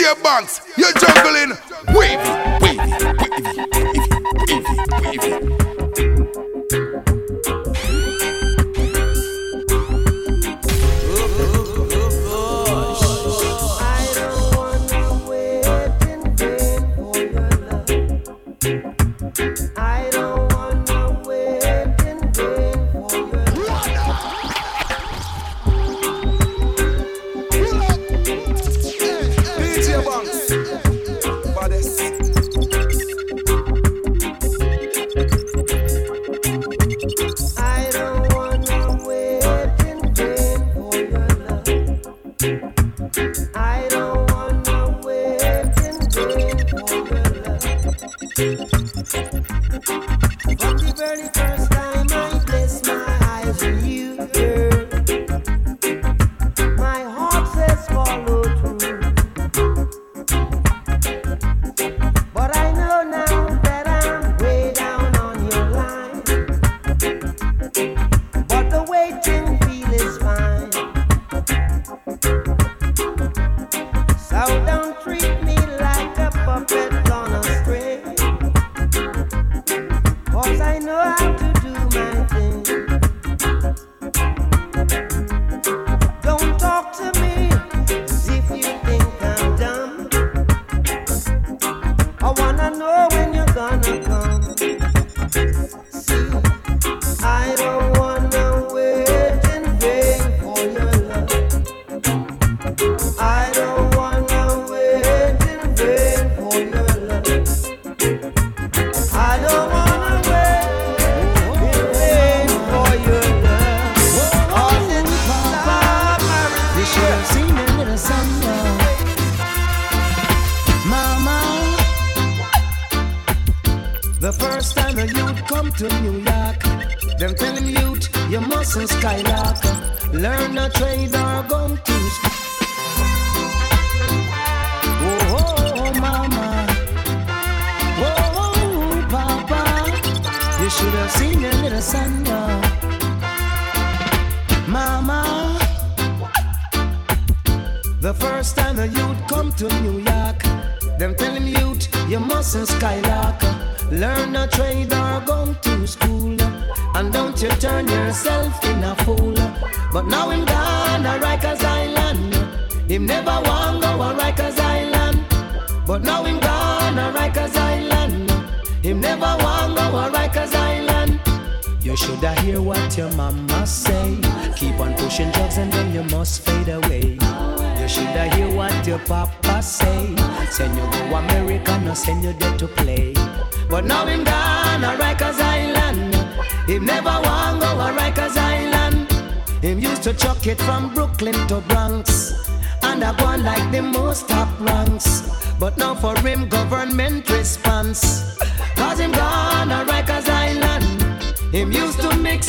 DJ Banks, you're juggling wavy, wavy, wavy, wavy, wavy, wavy.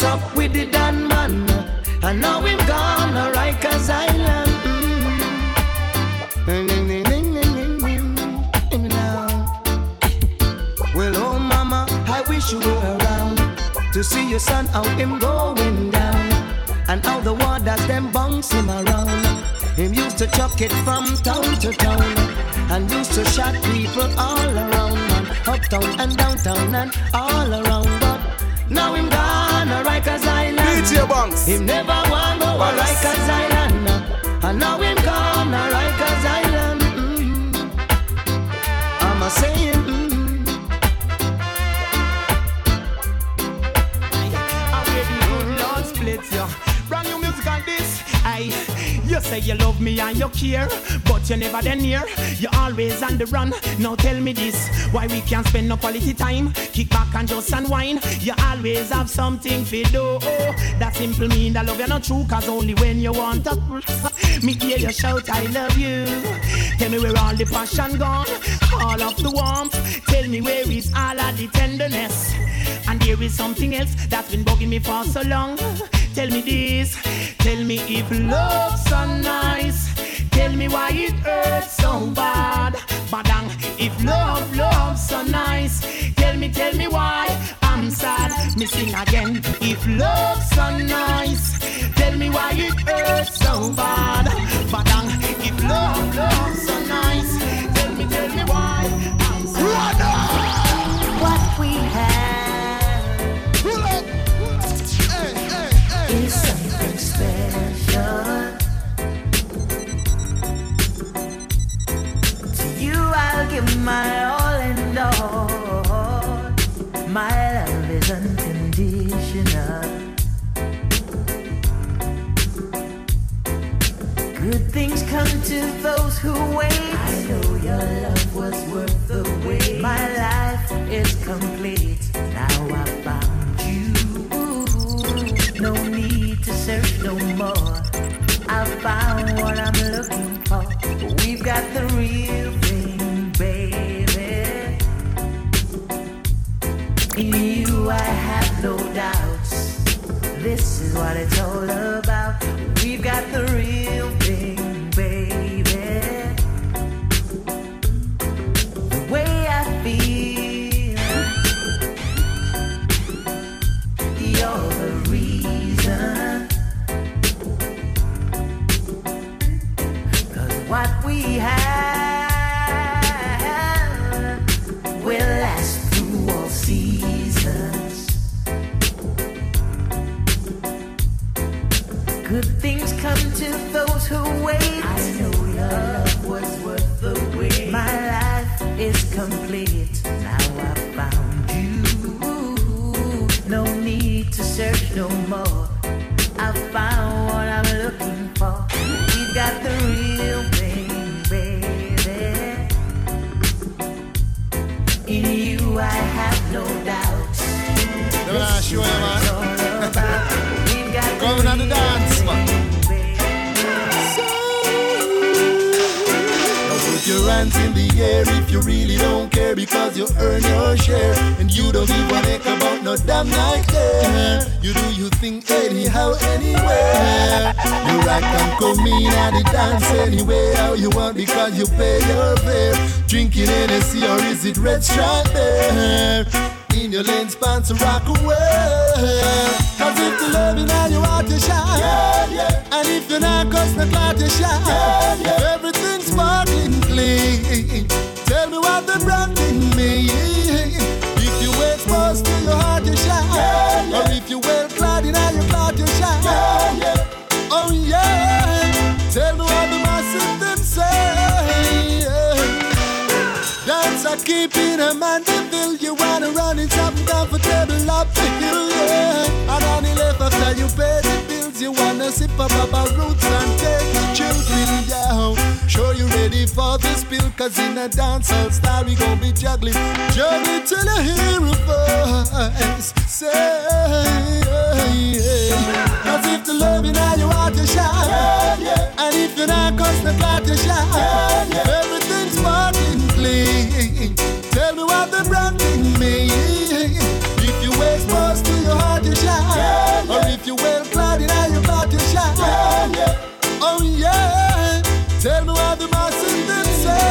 Up with the Dan man? And now him gone to Rikers Island. Well, oh mama, I wish you were around to see your son how him going down, and how the waters them bounce him around. Him used to chuck it from town to town, and used to shot people all around, uptown and downtown and all around. But now him gone. Rikers Island. DJ Banks. Him never want go to Rikers Island. And now him come to Rikers Island. Mm-hmm. I'm a saying. Quality time. Kick back and just unwind. You always have something to do. That simple mean that love you're not true. Cause only when you want to. Me hear you shout, I love you. Tell me where all the passion gone. All of the warmth. Tell me where is all of the tenderness. And there is something else that's been bugging me for so long. Tell me this. Tell me if love's so nice. Tell me why it hurts so bad. Badang, if love, love's so nice, tell me, tell me why I'm sad. Missing again. If love's so nice, tell me why it hurts so bad. Badang, give my all and all. My love is unconditional. Good things come to those who wait. I know your love was worth the wait. My life is complete. Now I found you. No need to search no more. I found what I'm looking for. We've got the real In you I have no doubts. This is what it's all about. We've got the real thing, baby. The way I feel, you're the reason. Cause what we have. come to those who wait. I know your love was worth the wait. My life is complete. Now I found you. No need to search no more. hands in the air if you really don't care because you earn your share and you don't give care about no damn night care. You do you think anyhow anywhere. You right and come in at the dance anyway how you want because you pay your fare. Drinking Hennessy or is it Red Stripe beer? In your lens pants to rock away. Cause you're loving in you heart you shine, yeah, yeah. and if you're not, cause the cloud you shine. Yeah, yeah. Every Tell me what the branding means. If you exposed to your heart, you shine. Yeah, yeah. Or if you well clad in your cloud, you shine. Yeah, yeah. Oh yeah. Tell me what the masses them say. Dance are keeping a man to feel you wanna run in something comfortable up for you. Yeah. I on the left after you pay the bill you wanna sip up about roots and take your children down. Sure you ready for this bill, cause in a dancehall style we gon' be juggling. Juggle till I hear a voice say, yeah. Cause if the love in all you want to shine, yeah, yeah. and if you're not the about to shine, yeah, yeah. everything's sparkling clean. Tell me what the branding means. If you expose to your heart, you shine, yeah, yeah. or if you welcome. Oh yeah. Tell me why the masses did say.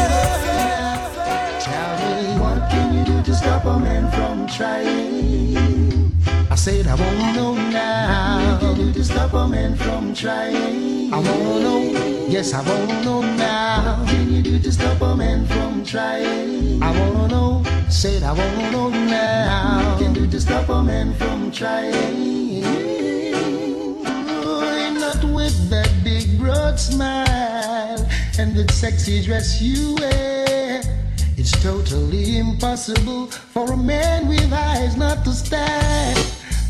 Tell me what can you do to stop a man from trying? I said I won't know now. What can you do to stop a man from trying? I won't know. Yes, I won't know now. What can you do to stop a man from trying? I won't know. Said I won't know now. What can you do to stop a man from trying? Oh, not with that broad smile and that sexy dress you wear. It's totally impossible for a man with eyes not to stare.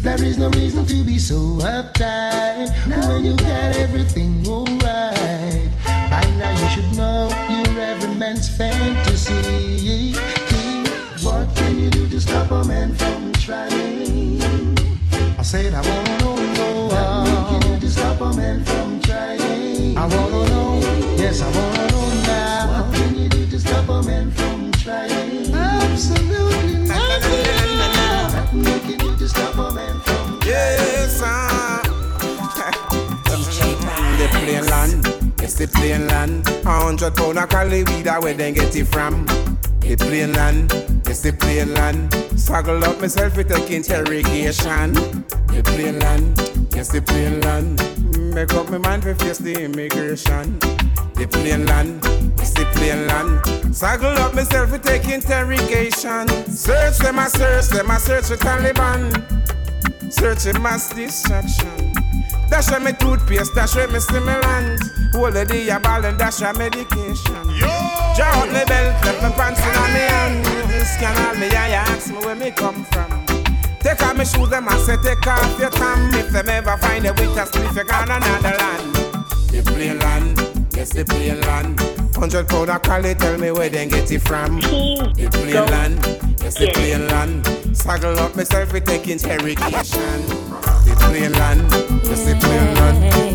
There is no reason to be so uptight no, when you got everything alright. By now you should know you're every man's fantasy. What can you do to stop a man from trying? I said I wanna know. What can you do to stop a man from I wanna know, yes, I wanna know now. What can you do to stop a man from trying? Absolutely nothing. What can you do to stop a man from? Yes, I. DJ They land. It's the plain land. A hundred pound of Cali weed, I where they get it from. The plain land. It's the plain land. Struggle up myself with a interrogation. The plain land. It's the plain land. Make up my mind to face the immigration. The plain land. It's the plain land. Struggle up myself for take interrogation. Search them, I search them, I search for Taliban. Search a mass destruction. Dash away my toothpaste, dash away my stimulant. All of the ball and dash your medication. Yo! Draw up my belt, let me pants in my hand. This can all me, I ask me where me come from. Take off my shoes, them I say take off your thumb. If them ever find a winter sleep, you gone another land. The plain land, yes the plain land. Hundred pound a collie, tell me where they get it from. The plain land, yes the plain land. Saddle up myself, we take interrogation. The plain land, yes the plain land.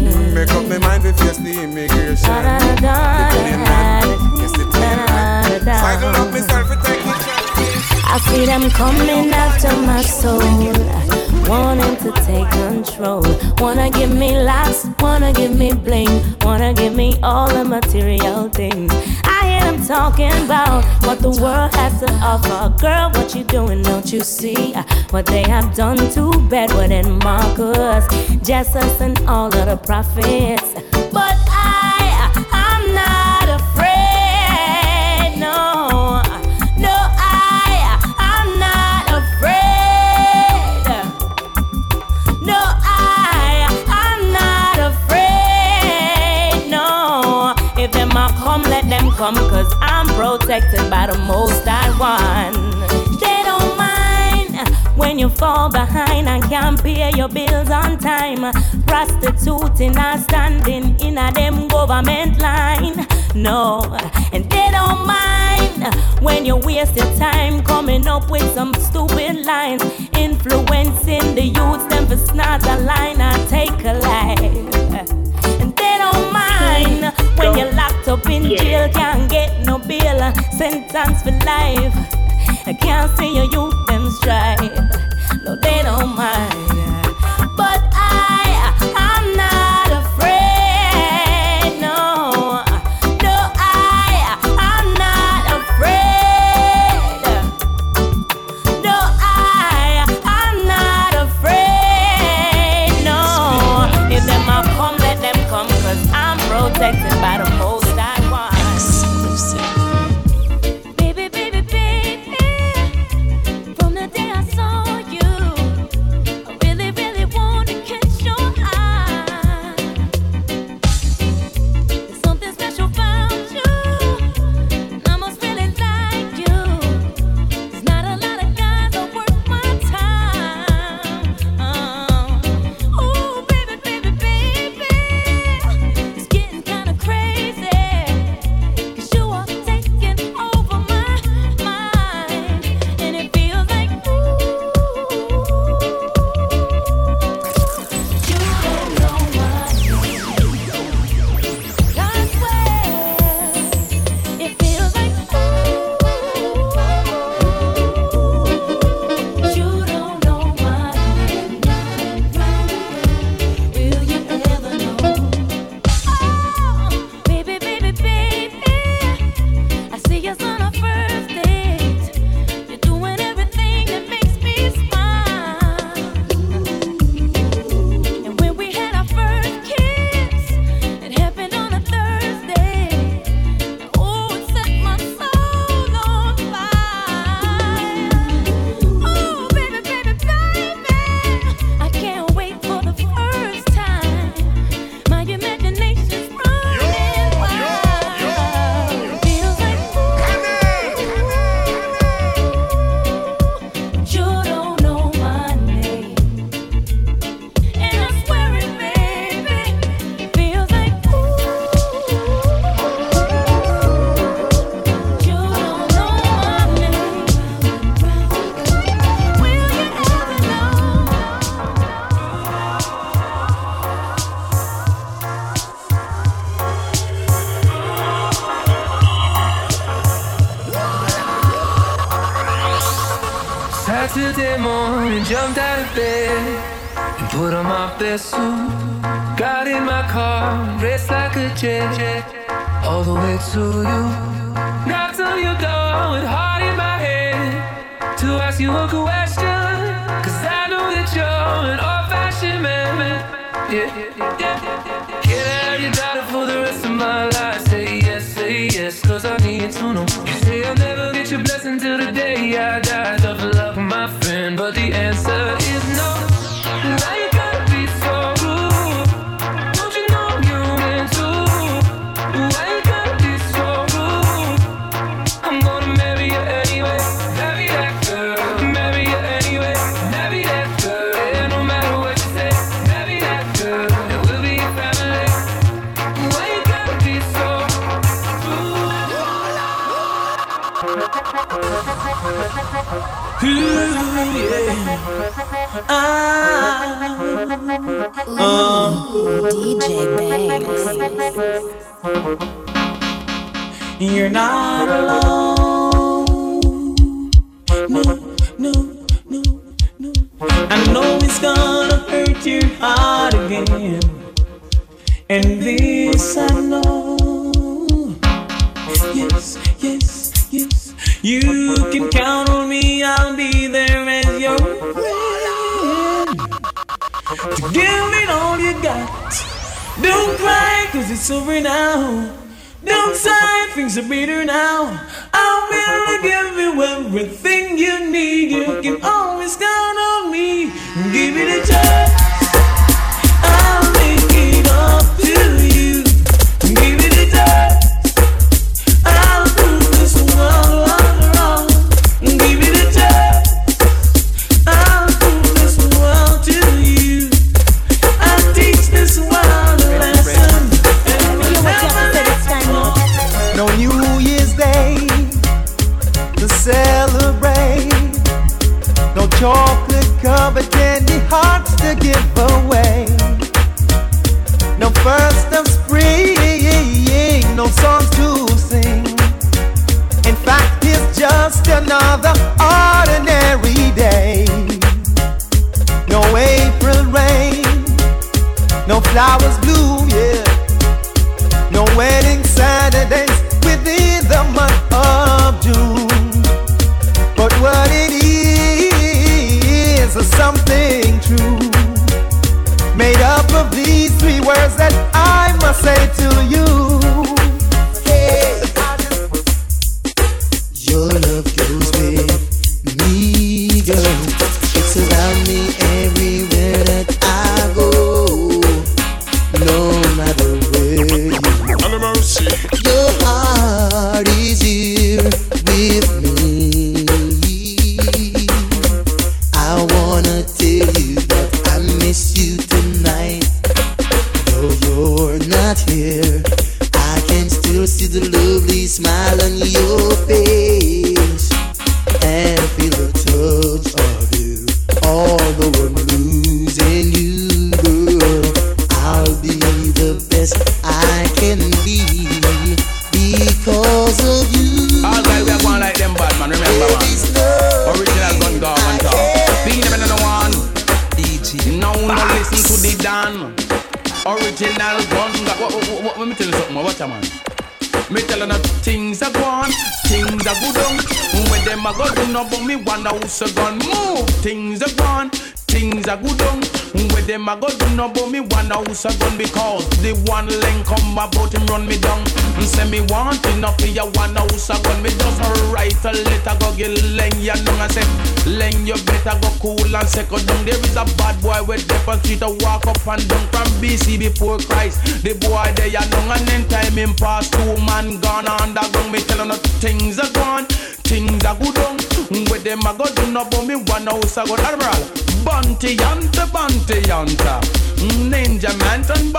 Up my mind face the immigration. The plain land, yes the plain land. Saddle up myself, we take interrogation. I see them coming after my soul wanting to take control. Wanna give me lots, wanna give me bling, wanna give me all the material things. I them talking about what the world has to offer. Girl, what you doing? Don't you see uh, what they have done to Bedouin and Marcus, Jesus, and all of the prophets? But I'm by the most I want. They don't mind when you fall behind and can't pay your bills on time. Prostituting and standing in a them government line. No, and they don't mind when you waste your time coming up with some stupid lines, influencing the youths them for snort a line and take a life. Don't mind when you're locked up in jail, can't get no bail, sentence for life. I can't see your youth them strive. No, they don't mind.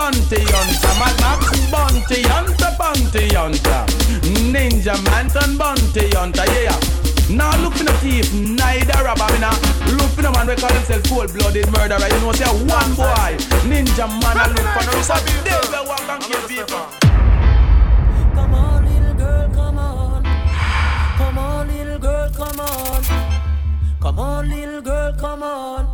bounty hunter. Mad Max bounty hunter, bounty hunter. Ninja Manton bounty hunter, yeah. Now look for no thief, neither robber, I nah. look for no man we call himself cold-blooded murderer. You know, say one boy, ninja man, I look for no reason. They will walk and kill people. Come on, little girl, come on. Come on, little girl, come on. Come on, little girl, come on.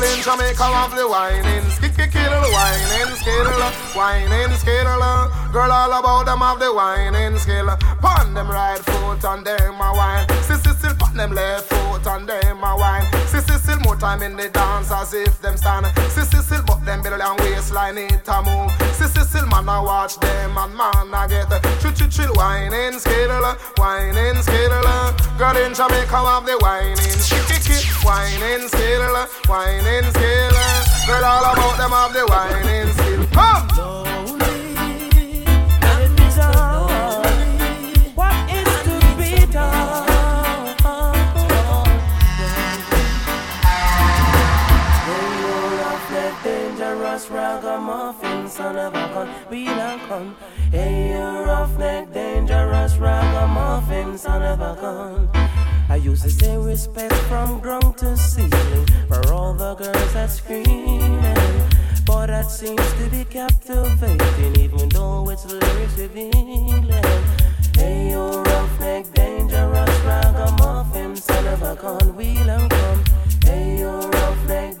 girl in Jamaica have the whining, the whining, skittle, whining, skittle. Girl, all about them have the whining skill. Pon them right foot and them a wine. Sissy still pon them left foot and them a wine. Sissy still more time in the dance as if them stand. Sissy still but them belly and waistline it a move. Sissy still man a watch them and man a get chill chill chill whining skill, whining skill. Girl in Jamaica have the whining kiki, whining skill, whining skill. Girl all about them have the whining skill. Huh? a muffin, son of a gun, wheel and con. Hey, you roughneck, dangerous ragamuffin, son of a gun. I used to say respect from ground to ceiling for all the girls that screaming. But that seems to be captivating, even though it's lyrics revealing. Hey, you roughneck, dangerous ragamuffin, son of a gun, wheel and con. Hey, you roughneck,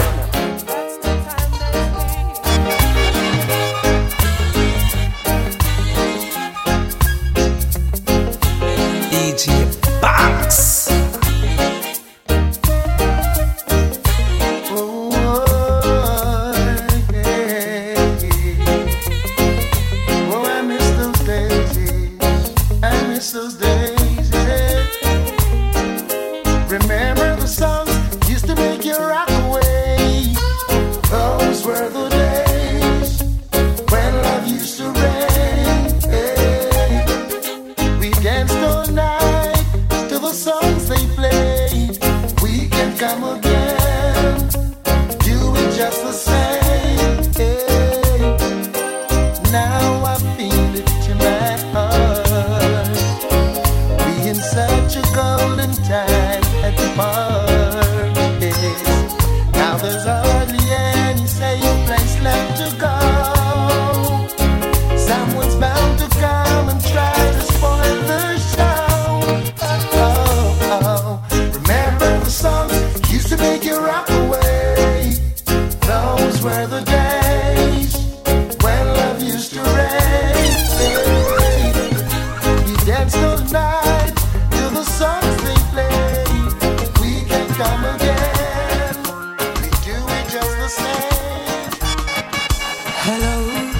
Hello,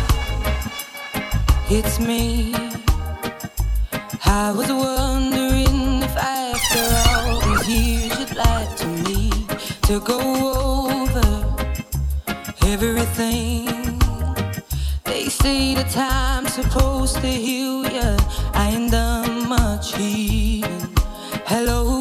it's me. I was wondering if after all these years you'd like to me to go over everything. They say the time's supposed to heal ya. I ain't done much healing. Hello.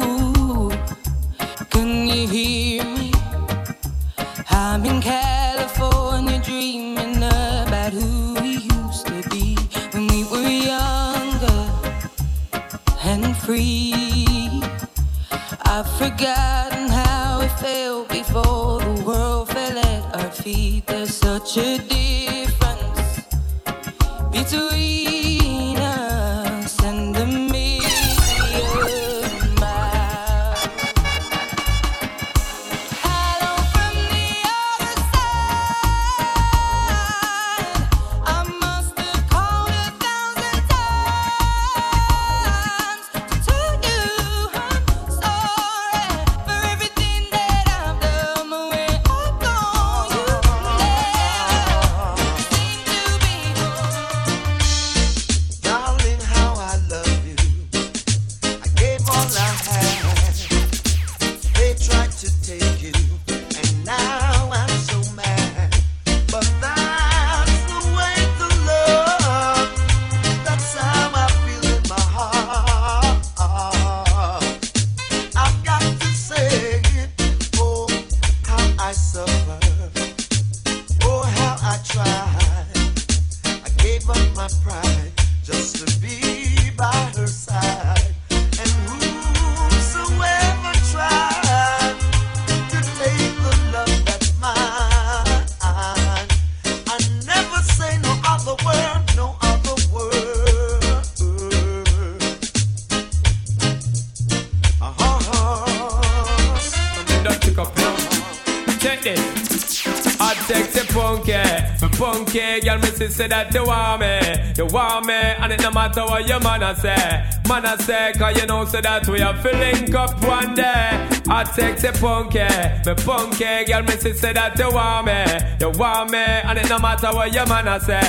Say that you want me, you want me, and it no matter what your man a say, man a say, cause you know say that we are filling up one day. Hot sexy punky, me punky, girl me see say that you want me, you want me, and it no matter what your man a say,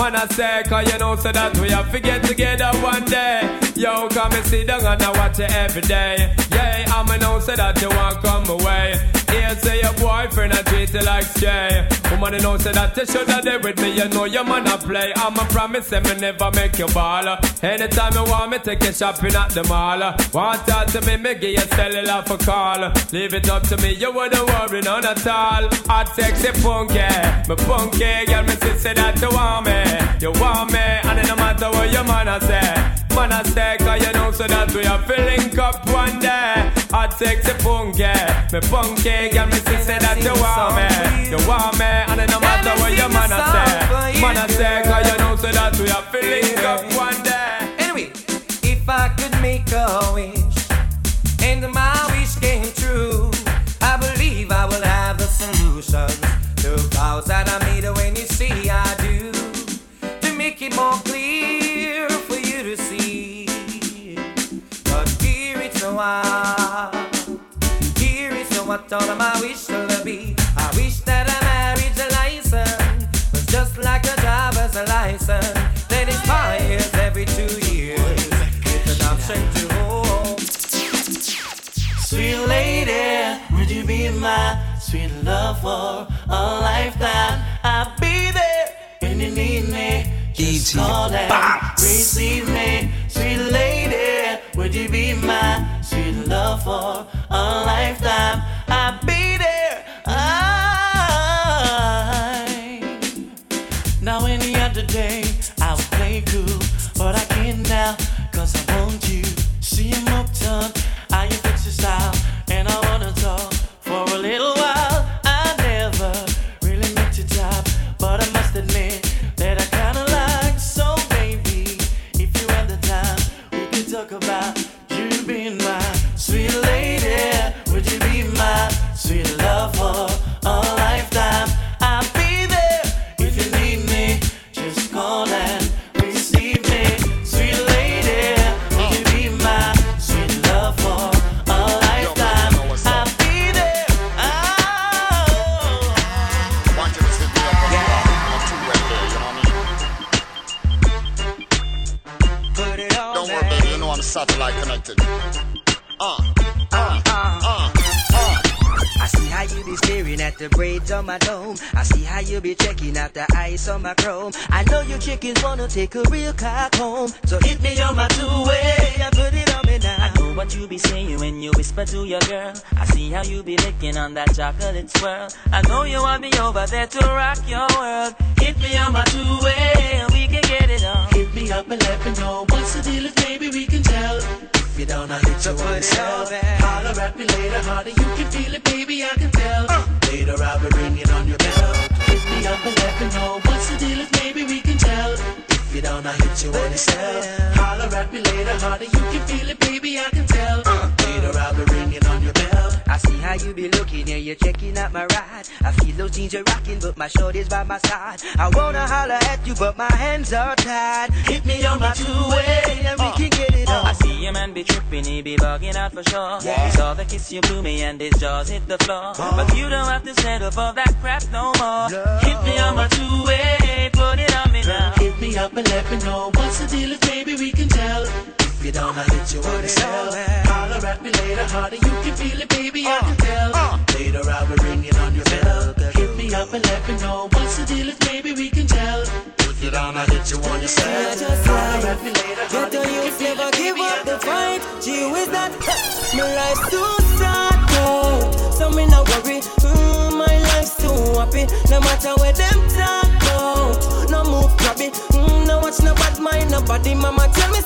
man a say, cause you know say that we are get together one day. Yo, come and sit down and I watch it every day. Yeah, I'ma know say that you want come away. Here say your boyfriend I treat you like stray. Woman, you know say that you shoulda there with me. You know your man a play. I'ma promise him me never make you ball. Anytime you want me, take you shopping at the mall. Want talk to me, me give you cellular for call. Leave it up to me, you wouldn't worry none at all. Hot sexy punky, me punky, girl me say that you want me, you want me, and it no matter what your man a say. Man a say, cause you know so that we are filling up one day. Hot sexy punky, me punky, girl me say that you want me, you want me, and it no matter what your man a say. Man a say, cause you know so that we are filling up one day. Anyway, if I could make a wish and my my sweet love for a lifetime? I'll be there when you need me. Just call and receive me. Sweet lady, would you be my sweet love for a lifetime? Take a real cock home. So hit me on my two-way and put it on me now. I know what you be saying when you whisper to your girl. I see how you be licking on that chocolate swirl. I know you want me over there to my shorty's by my side. I wanna holler at you, but my hands are tied. Hit me on my two-way, and we uh, can get it uh, on. I see your man be tripping, he be bugging out for sure. He saw the kiss you blew me and his jaws hit the floor. Uh. But you don't have to settle for that crap no more. Hit me on my two-way, put it on me now. Hit me up and let me know what's the deal if maybe we can tell. You don't, I hit you on the cell. Holler at me later, honey, you can feel it, baby, I can tell. Later I'll be ringing on your bell. Hit me up and let me know what's the deal if maybe we can tell. If you don't, I hit you on your cell. Holler at me later, Get honey, on you you, can feel never it, give up the fight. Gee whiz that, my life's too sad out. So me no worry, mm, my life's too happy. No matter where them talk about, no move crabby. Mm, no watch no bad mind nobody. Mama tell me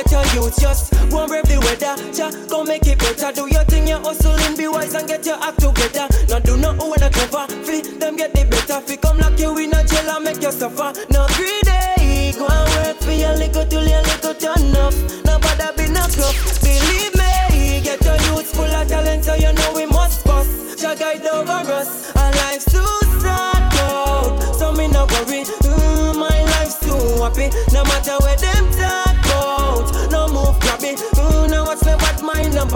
Get your youth just one brave the weather. Cha, go make it better. Do your thing, you hustling, be wise and get your act together. No do not when a clever. Fi them get the better. Fi come lock you in a jail and make you suffer. No greedy.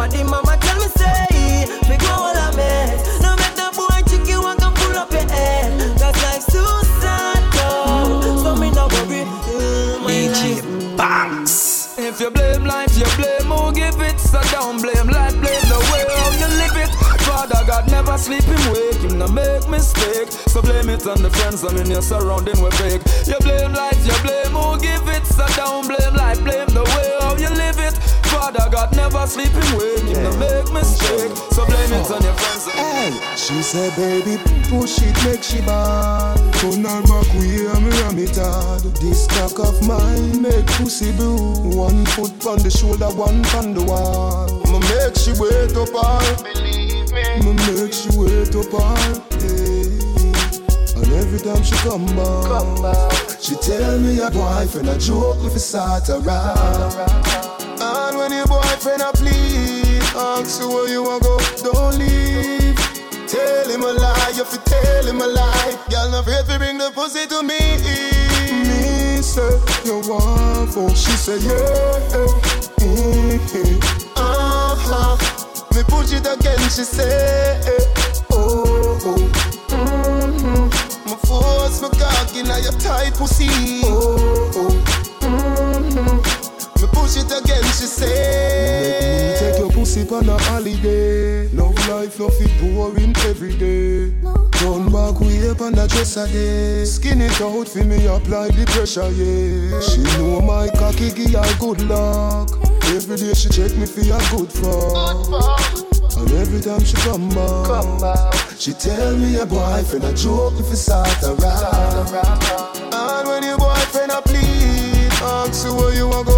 What the mama tell me say. We go all a mess. No make the boy chicken want to pull up your head. Life's too sad, though. So me no worry. Mm, my life. Banks. If you blame life, you blame who give it. So don't blame life, blame the way how you live it. Father God never sleep him wake, him no make mistake. So blame it on the friends I mean your surrounding with fake. You blame life, you blame who give it. So don't blame life, blame the way you live it. Father God never sleep him wake, him no make mistake. So blame it on your friends. Hey, she said, baby, push it, make she bad. Turn her back, we hear me ram it hard. This cock of mine make pussy blue. One foot on the shoulder, one on the wall. I'ma make she wait up all. Believe me. I'ma make she wait up all. Yeah. And every time she come back, come back. She tell me her boyfriend a joke if it's start around. And when your boyfriend a plead, ask you where you wanna go, don't leave. Tell him a lie, you fi tell him a lie. Girl, not afraid to bring the pussy to me. Me say you want fuck, she say yeah. Mm-hmm. Uh-huh. Me push it again, she say my cock inna your tight pussy. Oh. oh. Mm-hmm. Me push it again, she say. Let me Take your pussy on a holiday. Love life, love it boring every day. Turn back way up on the dresser day. Skin it out for me, apply the pressure, yeah. She know my cocky give her good luck. Every day she check me for a good fuck. And every time she come back, come back. She tell me a boyfriend a joke if it's start around. And when your boyfriend a plead, ask you where you wanna go,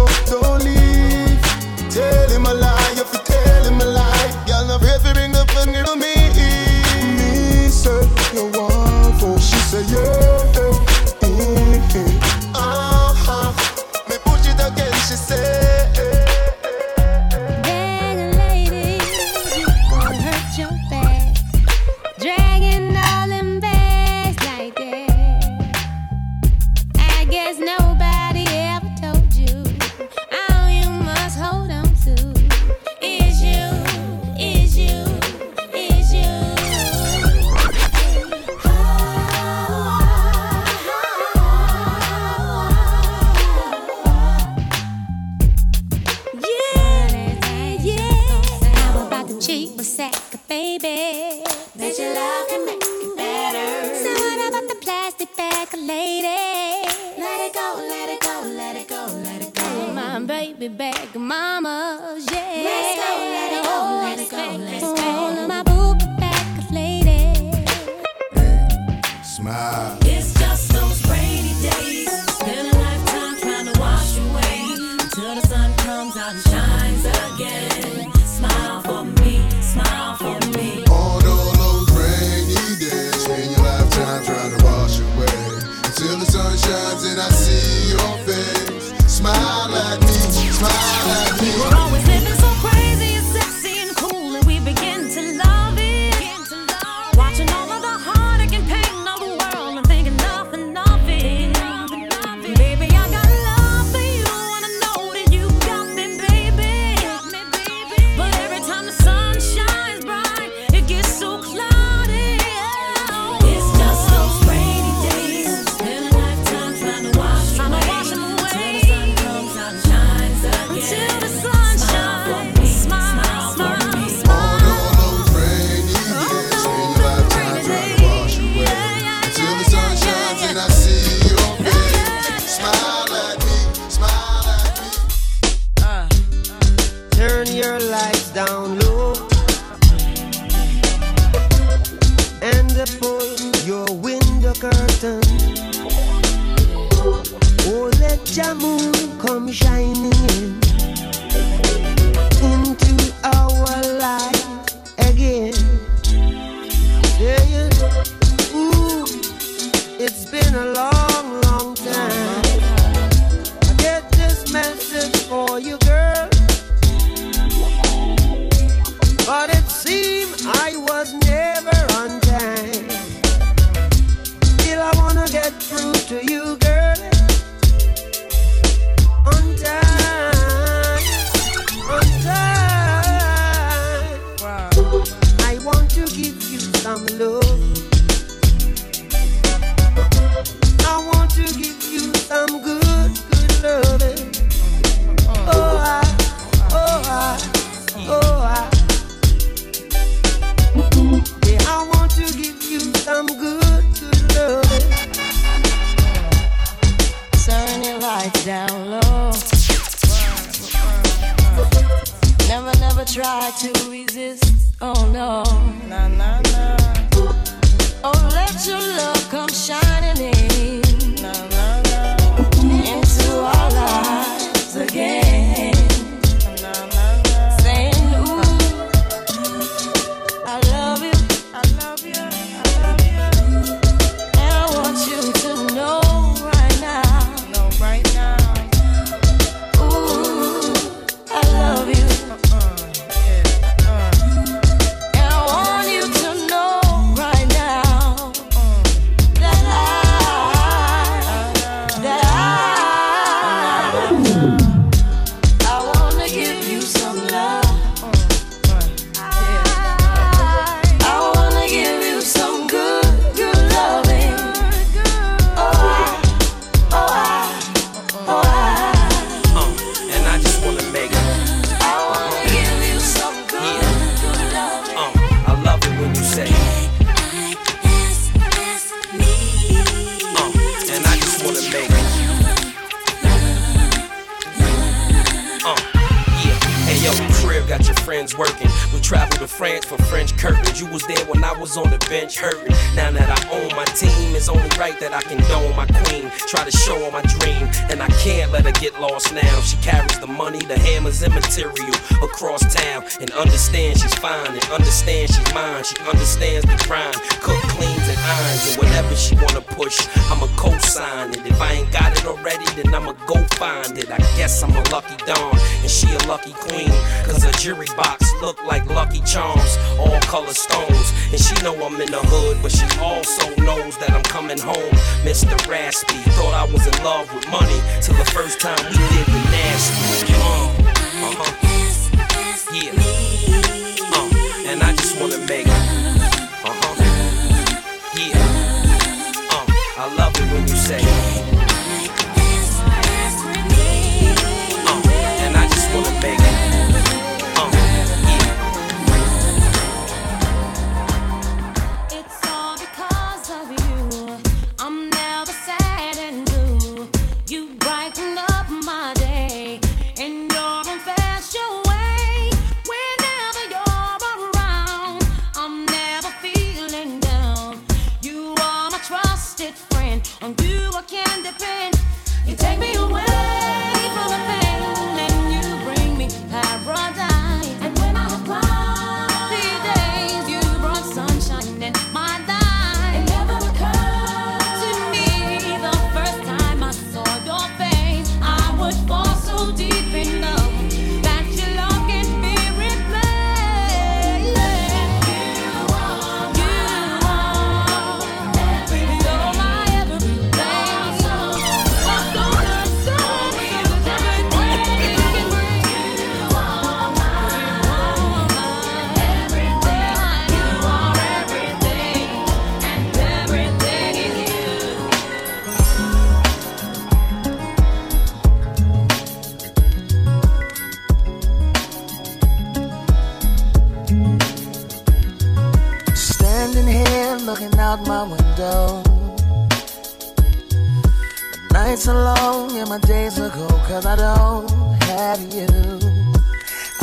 nights are long and my days are cold cause I don't have you.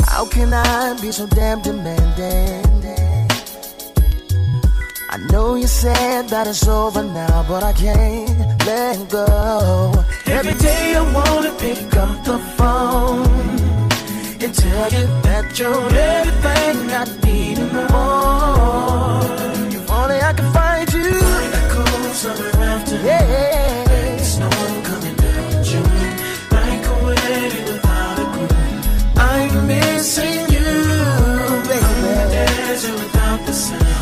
How can I be so damn demanding? I know you said that it's over now, but I can't let go. Every day I wanna pick up the phone and tell you that you're everything I need and more. If only I could find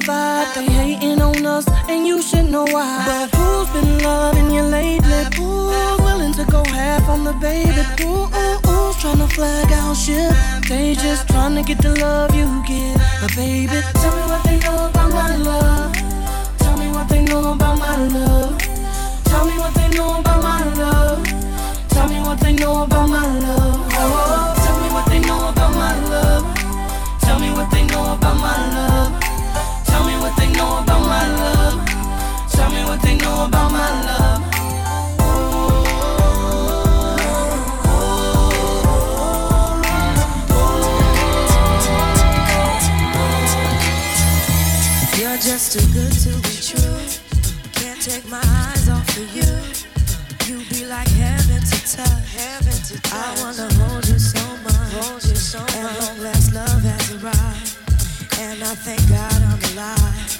provide. They hating on us, and you should know why. But who's been loving you lately? Who's willing to go half on the baby? Who's trying to flag out shit? They just trying to get the love you get. But baby, tell me what they know about my love. Tell me what they know about my love. Tell me what they know about my love. Tell me what they know about my love. Oh, tell me what they know about my love. Tell me what they know about my love. Tell me what they know about my love. You're just too good to be true. Can't take my eyes off of you. You be like heaven to touch. Heaven to touch. I wanna hold you so much. Hold you so and much. long last love has arrived. And I thank God I'm alive.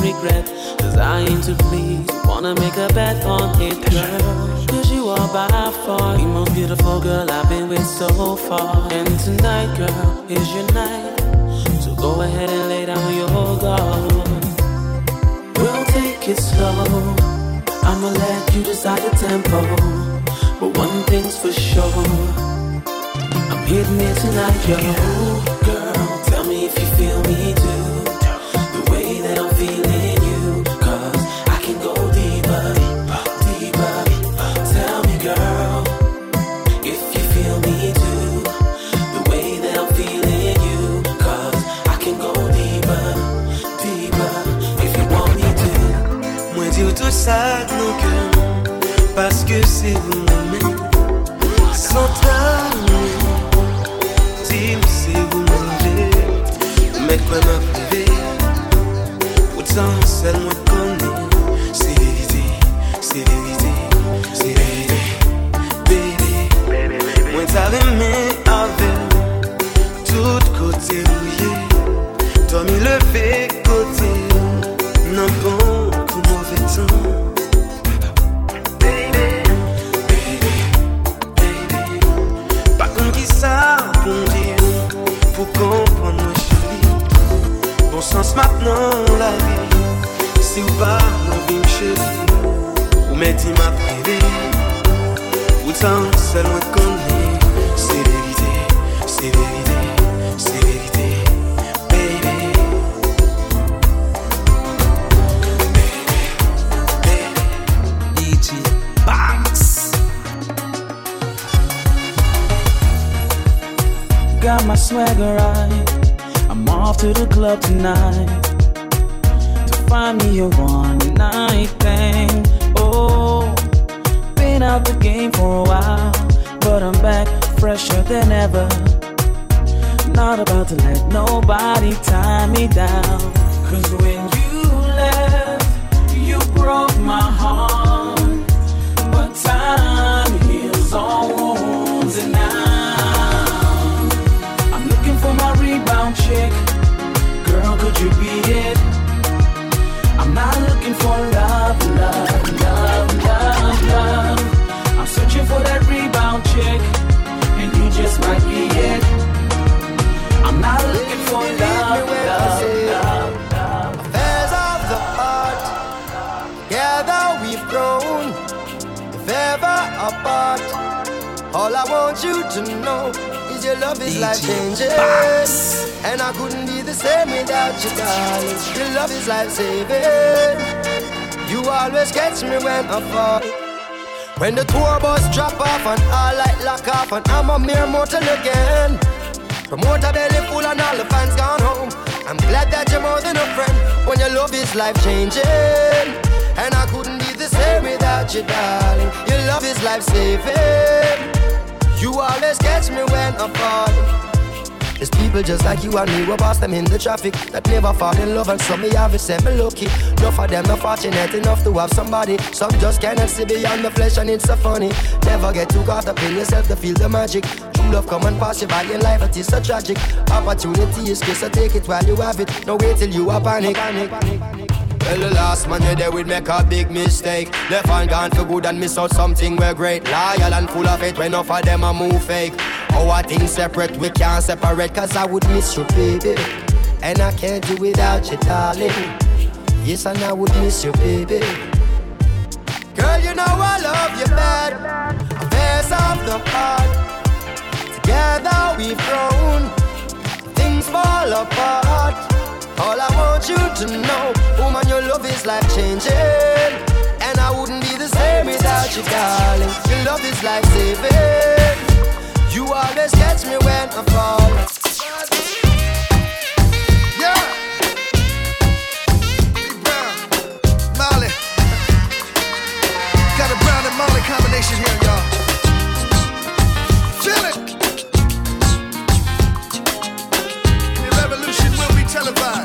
regret. Cause I ain't to please, wanna make a bet on it, girl. Cause you are by far the most beautiful girl I've been with so far. And tonight, girl, is your night. So go ahead and lay down your guard. We'll take it slow. I'ma let you decide the tempo. But one thing's for sure. I'm hitting it tonight, yo. Girl, tell me if you feel me too. parce que c'est vous. Life saving. You always catch me when I fall. There's people just like you and me, we pass them in the traffic that never fall in love, and some me have it, me lucky. Enough of them not fortunate enough to have somebody. Some just cannot see beyond the flesh, and it's so funny. Never get too caught up in yourself to feel the magic. True love come and pass you by in life, it is so tragic. Opportunity is kiss, so take it while you have it. No wait till you are panic. Well, the last man you there would make a big mistake. Left hand gone for good and miss out something we're great. Loyal and full of it when enough of them a move fake. Oh our things separate, we can't separate, cause I would miss you, baby. And I can't do without you, darling. Yes, and I would miss you, baby. Girl, you know I love you bad. Affairs of the heart. Together we've grown. Things fall apart. All I want you to know, woman, your love is life changing. And I wouldn't be the same without you, darling. Your love is life saving. You always catch me when I fall. Yeah. Molly. Got a Brown and Molly combination here, y'all. Feel. The revolution will be televised.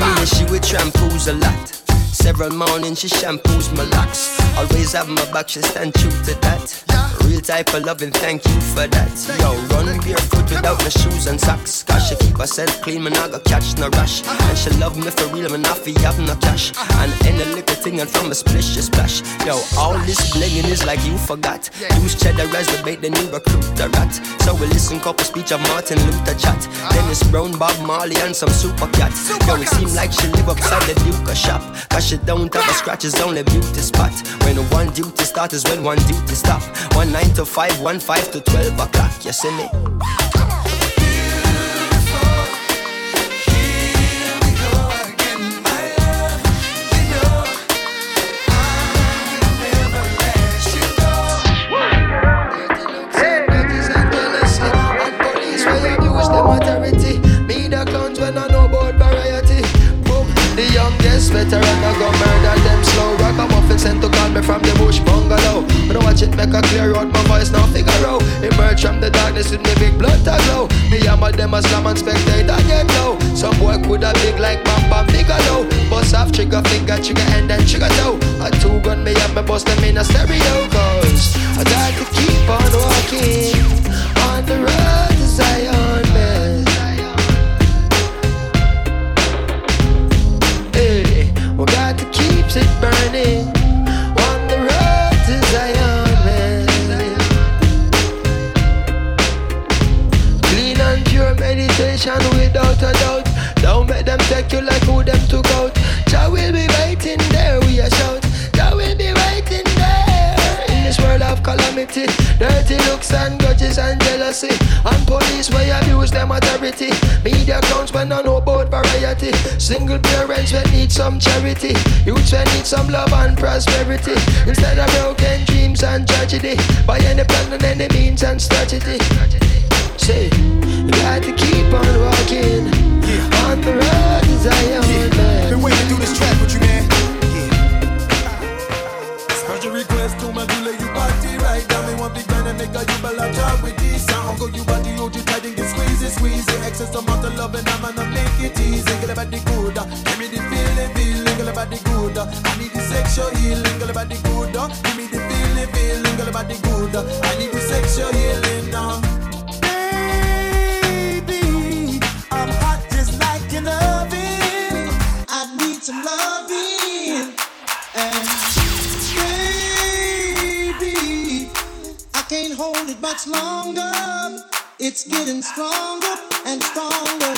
Come. She would shampoos a lot. Several mornings she shampoos my locks. Always have my back, she stand true to that. Real type of loving, thank you for that. Yo, run barefoot without my shoes and socks. Cause she keep herself clean, man, I got catch no rush. And she love me for real, man, I feel have no cash. And a little thing and from a splish a splash. Yo, all this blinging is like you forgot. Use cheddar as the bait, then you recruit a rat. So we listen couple speech of Martin Luther chat. Dennis Brown, Bob Marley, and some Super Cat. Yo, it seem like she live upside the Duke shop. Cause don't have a scratch, it's only beauty spot. When one duty start is when one duty stop. One nine to five, one five to twelve o'clock. You see me? Veteran I go murder them slow. Rock a muffin sent to call me from the bush bungalow. When I watch it make a clear out my voice now figure out. Emerge from the darkness with me big blood to glow. Me hammer them a slam and spectate and get low. Some boy coulda big like Bam Bam Bigelow. Bust off trigger finger, trigger and then trigger toe. A two gun me have me bust them in a stereo. Cause I got to keep on walking on the road to Zion, to keep it burning on the road to Zion, man. Clean and pure meditation without a doubt. Don't make them take you like who them took out. Calamity. Dirty looks and grudges and jealousy. And police where you abuse them authority. Media clowns when I know about variety. Single parents when need some charity. Youths when need some love and prosperity. Instead of broken dreams and tragedy. By any plan and any means and strategy. Say, you got to keep on walking on the road to Zion. man. Been waiting do this track with you, man. Want big man and make a you ball job with this sound. Go you body, hold you tight and get squeezy, squeezy. Excess amount of love and I'm gonna make it easy. Get about the good, uh, give me the feeling, feeling. Get about the good, uh, I need the sexual healing. Get about the good, uh, give me the feeling, feeling. Get about the good, I need the sexual healing now. Baby, I'm hot just like an oven. I need some loving. Hold it much longer. It's getting stronger and stronger.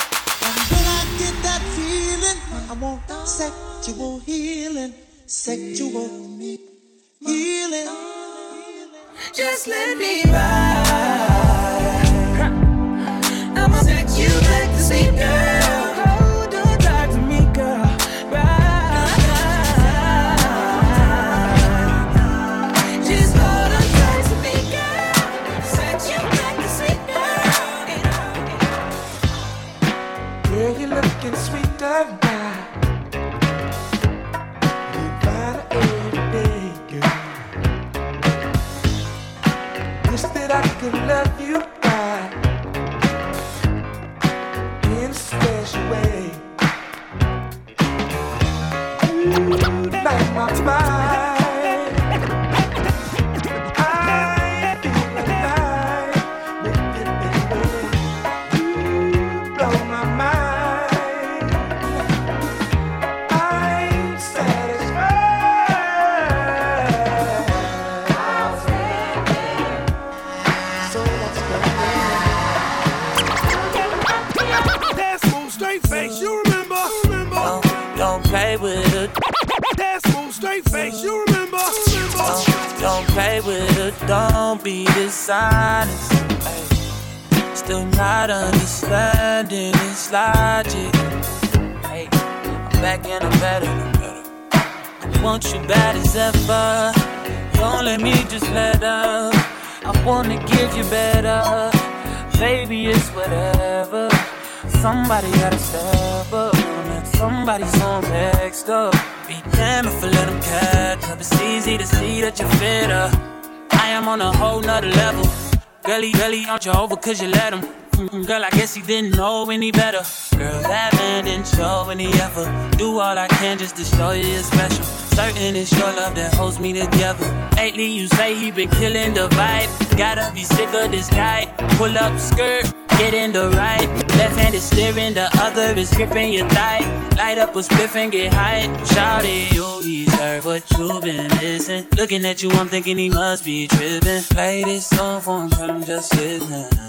And when I get that feeling, I want sexual healing, sexual healing. Just let me ride. I'ma take you back to sleep, girl. Could love you straight face, you remember? Don't, play with it. Don't be dishonest. Still not understanding its logic. I'm back and I'm better. I want you bad as ever. Don't let me just let up. I wanna give you better. Baby, it's whatever. Somebody gotta step up. Somebody's on next up. Be damned if I let them catch up. It's easy to see that you're fitter. I am on a whole nother level. Girlie, girlie, aren't you over cause you let him? Mm, Girl, I guess he didn't know any better. Girl, that man didn't show any effort. Do all I can just to show you you're special. Certain it's your love that holds me together. Lately, you say he been killing the vibe. Gotta be sick of this guy. Pull up skirt, hitting the right. Left hand is steering, the other is gripping your thigh. Light up a spliff and get high. Shout it, you deserve what you've been missing. Looking at you, I'm thinking he must be tripping. Play this song for him, I'm just listen.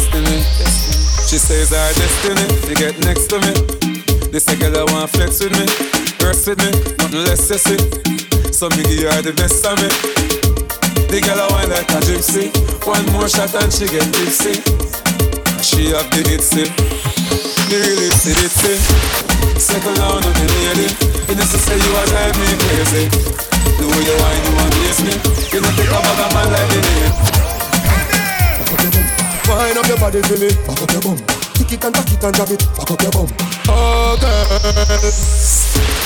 destiny. She says our destiny to get next to me. This a girl I want flex with me, dress with me, nothing less sexy. So me give her the best of me. The girl I want like a gypsy. One more shot and she get tipsy. She have the itsy, the really itsy itsy. Second round of the lady, you know say you are drive me crazy. The way you whine, you amaze me. You know take a bag of man like the name. Wind up your body for me. Back up your bum. Kick it and tuck it and drop it. Back up your bum. Okay.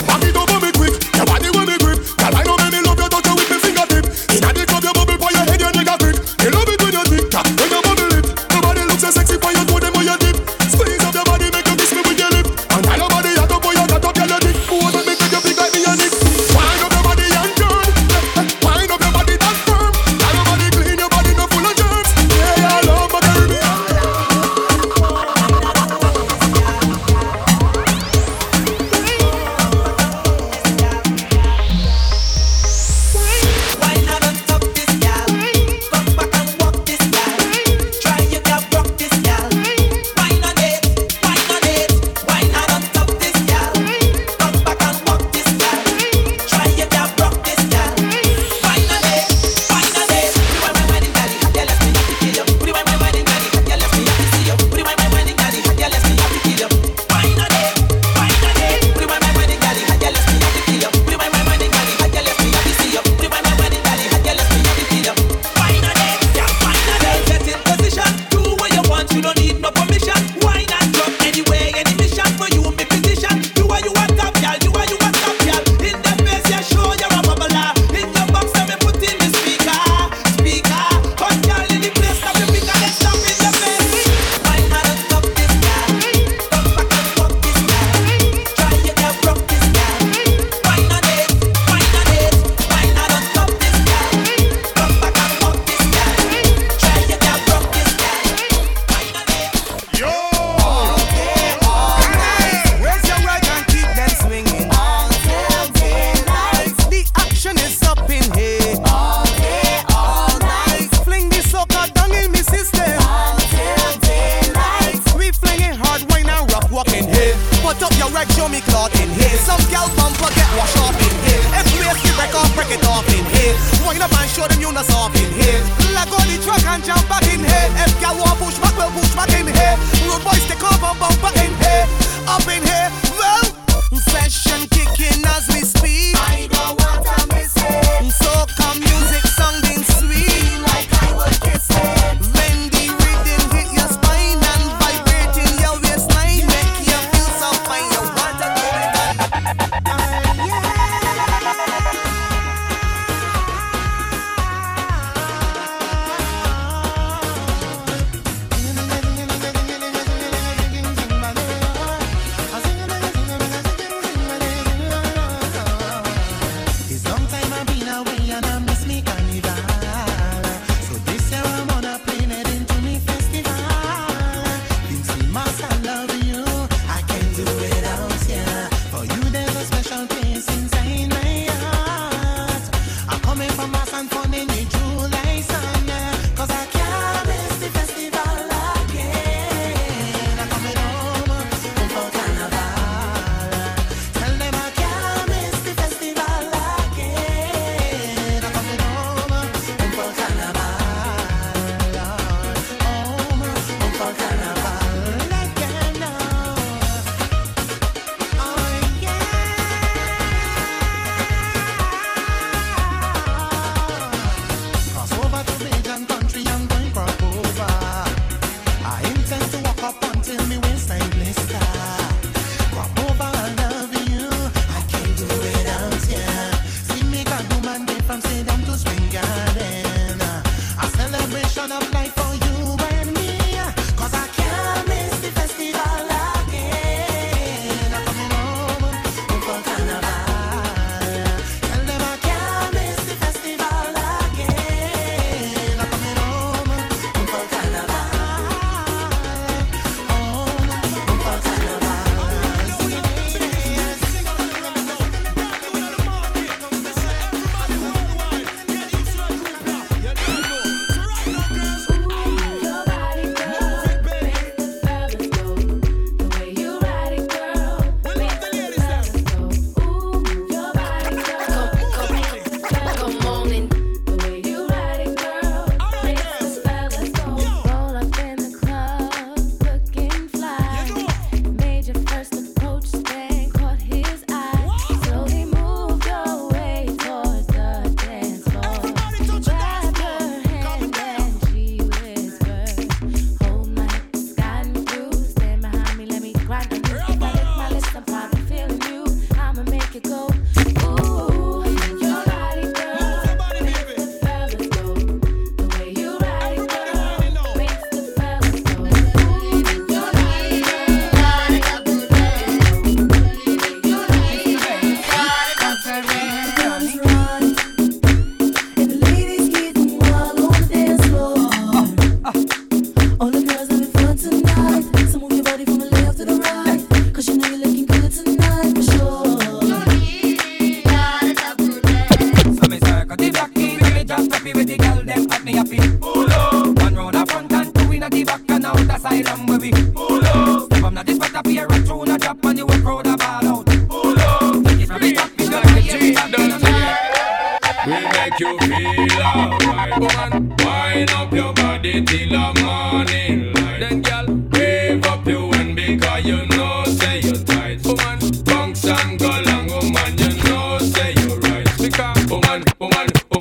Back it up for me quick. Your body want me grip. Girl, I know.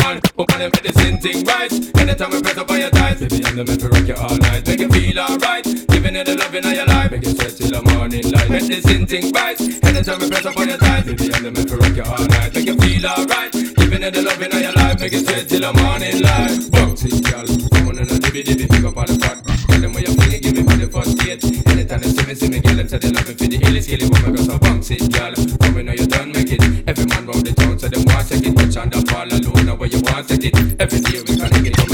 Woman, woman, woman, you make same thing right. Anytime we press up on your thighs, baby, I'm the man to rock you all night. Make you feel alright. Giving you the loving of your life. Make you sweat till the morning light. Make same thing right. Anytime we press up on your thighs, baby, I'm the man to rock you all night. Make you feel alright. Giving you the loving of your life. Make it sweat till the morning light. Bounce girl. Come on and a dibby dibby, pick up on the pot. Tell them where you feel it, give me for the first date. Anytime they see me, see me, girl, them say they love me for the illy skilly woman. So bounce it, girl. Come on, know you done make it. Every man round the town, so them want to take it. Touch the fall alone, where you want set it. Every day we gonna get come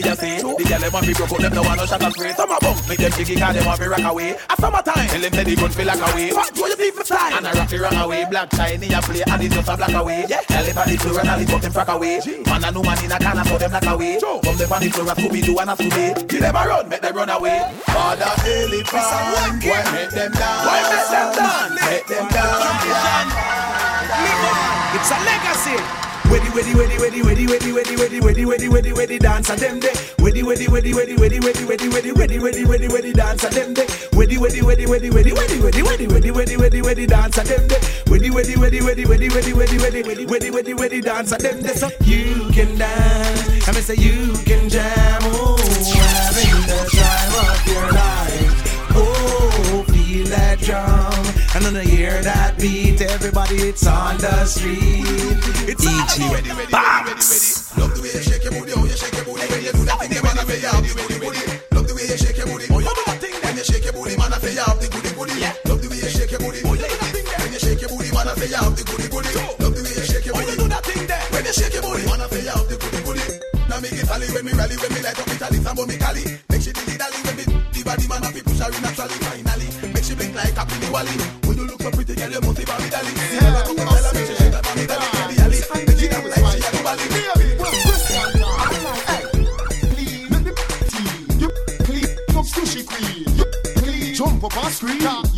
see just say. The girl them want me broke out, them no want no shot of spray. Summer bum, make them jiggy cause them want me rock away. A summertime, tell them say the gun feel like away. What do you think for time? And I rock it run away, black shiny a play, and it's just a black away. Yeah, tell it on the floor and all it up them frack away. Man a no man in a corner, so them black away. From them on the floor, a Scooby Doo and a Scooby. Give them a run, make them run away. Father elephant, why make them dance? Why make them dance? Make them dance. It's a legacy. Weddy, weddy, weddy, weddy, weddy, weddy, weddy, weddy, weddy, weddy, weddy, weddy, dance at them day. Weddy, weddy, weddy, weddy, weddy, weddy, weddy, weddy, weddy, weddy, weddy, weddy, dance at them day. Weddy, weddy, weddy, weddy, weddy, weddy, weddy, weddy, weddy, weddy, weddy, weddy, dance at them day. Weddy, weddy, weddy, weddy, weddy, weddy, weddy, weddy, weddy, weddy, weddy, weddy, dance at them day. So you can dance, I mean say you can jam, oh, having the time of your life. Everybody, it's on the street. It's E.G. Box. Love the way you shake your booty, oh you shake your booty when you do that thing, man. I feel you have the goody goody. Love the way you shake your booty, oh you do that thing when you shake your booty, man. I feel have the goody goody. Love the way you shake your booty, oh you do that thing when you shake your booty, man. I feel have the goody goody. Love the way you shake your booty, oh you do that thing there when you shake your booty, man. I feel have oh, the goody goody. Now me get Italy when me rally, when me light up Italy, some me Cali. Make she dilly dally when me the body man have to push her in naturally, finally. Make she blink like a Billy Wally. Jump up and scream.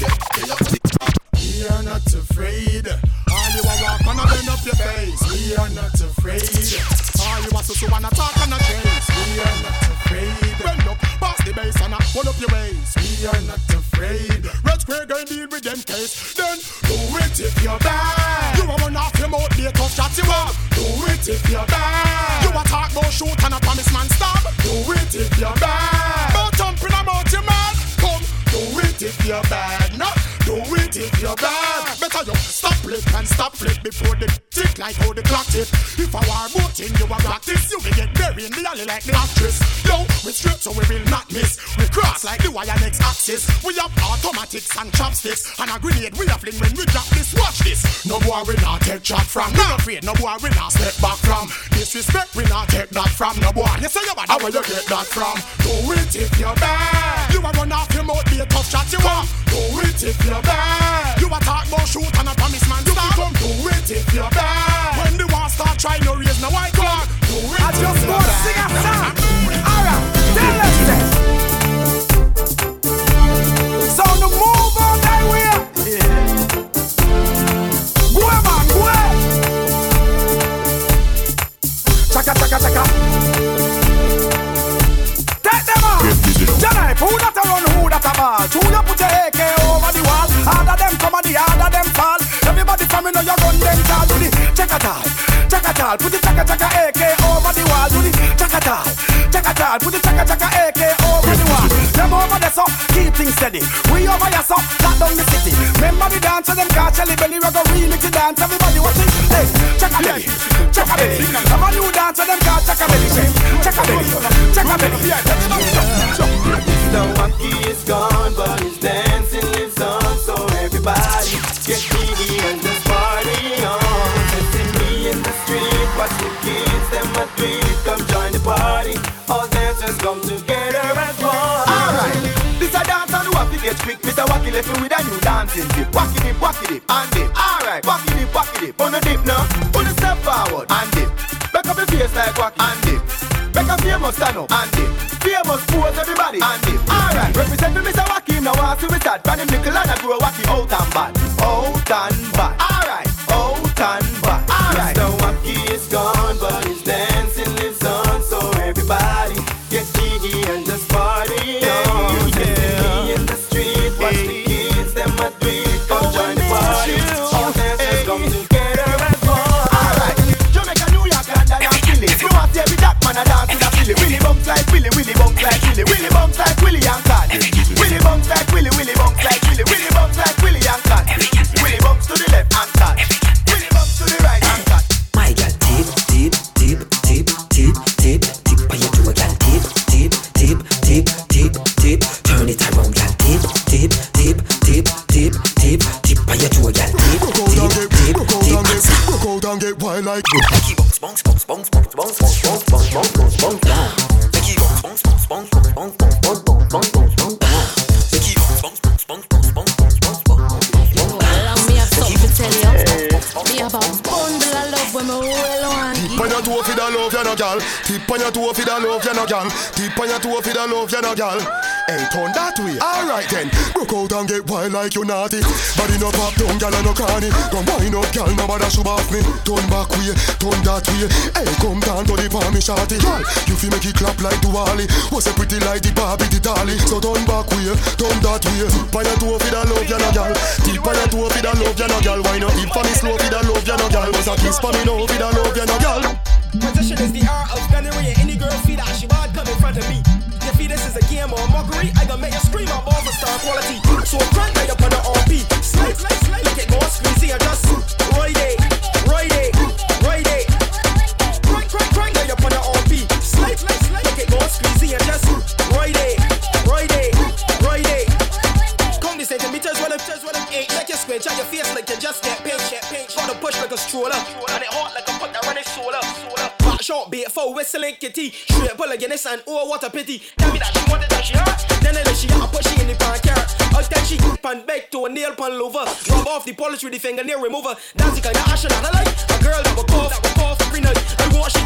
You in your body. We are not afraid. All you a walk a bend up your face. We are not afraid. All you a so wanna talk and a chase. We are not afraid. Bend up, pass the bass and pull up your waist. We are not afraid. Red square going deal with them case. Then do it if you're bad. You a run off your mouth, be a tough chat you up. Do it if you're bad. It if. Better you stop flick and stop flick before the tick like how the clock tick. If I war boating, you a practice. You will get buried in the alley like the actress. Yo, we so we will not miss. We cross like the wire next axis. We have automatics and chopsticks. And a grenade we a fling when we drop this. Watch this. No boy we not take shot from. No afraid, no boy we not step back from. Disrespect we not take that from. No boy, you say you bad, will you get that from? Do it if you're bad. You a run off your mouth, be a tough shot you want. Do it if you're bad. You a talk about shoot and a promise man stop. You come do it if you're bad. When the war start, try no raise no white flag. Do it I just want to sing a song. So the move on that way. Go man, go. Chaka chaka chaka. Take them out. Tonight, who that a run, who that a ball? Who you put your AK over the wall? Harder them come and the harder them fall. Everybody from me know you run them tall. Do the check a tall, check tall. Put the chaka chaka AK over the wall. Do the chaka tall, chaka tall. Put the chaka chaka AK over there so keep things steady. We over here so lock down the city. Remember the dance them catch Shelly belly. We go remix the dance. Everybody watch it. Hey, chaka belly, chaka belly. Come on, you dance them catch chaka belly. Chaka belly, chaka belly. The monkey is gone, left me with a new dancing tip. Wacky dip, wacky dip, and dip. Alright, wacky dip, wacky dip. On the dip now, on the step forward and dip. Back up your face like wacky and dip. Back up famous stand up and dip. Famous pose everybody and dip. Alright, represent me Mr. Wacky now. I see we start. Brand him nickel and I grow wacky out and bad, out oh, Like. Bounce, bounce, bounce, bounce, bounce, bounce. Tip on your toe for the love, you no gal. Tip on your toe for the love, you no gal. Hey, turn that way. Alright then. Broke out and get wild like you naughty. Body no pop down, gal no cranny. Come wind up, gal, no bother shoot off me. Turn back way, turn that way. Hey, come down to the palm, me shawty. Gal, you feel make it clap like Duali. Was a pretty like the Barbie, the dolly. So turn back way, turn that way. Tip on your toe for the love, you no gal. Tip on your toe for the love, you no gal. Why not tip for me slow for the love, you no gal. Was a kiss for me now for the love, you no gal. Position is the art of gunnery. And any girl feel that she bad come in front of me. You feel this is a game or mockery? I gonna make you scream out all for star quality. So crank right up on the RP. Slide, slide, slide. Look at go squeezy and just ride it, ride it, ride it. Crank, right up on the RP. Slide, slide, slide. Look at go squeezy and just ride it, ride it, ride it. Come this centimeters well up, well up, eight. Make you squinch out your face like you just get pinched, get pinched. Got to push like a stroller, and it hot like a short bait for whistling kitty. Shoot it, pull again, this and oh, what a pity. Tell me that she wanted that she hurt. Then I let she out, I put she in the pan carrot. I'll tell she and beg to a nail pan lover. Rub off the polish with the fingernail remover. Dancing on your ash and I like a girl that will cough, that will cough every night. I want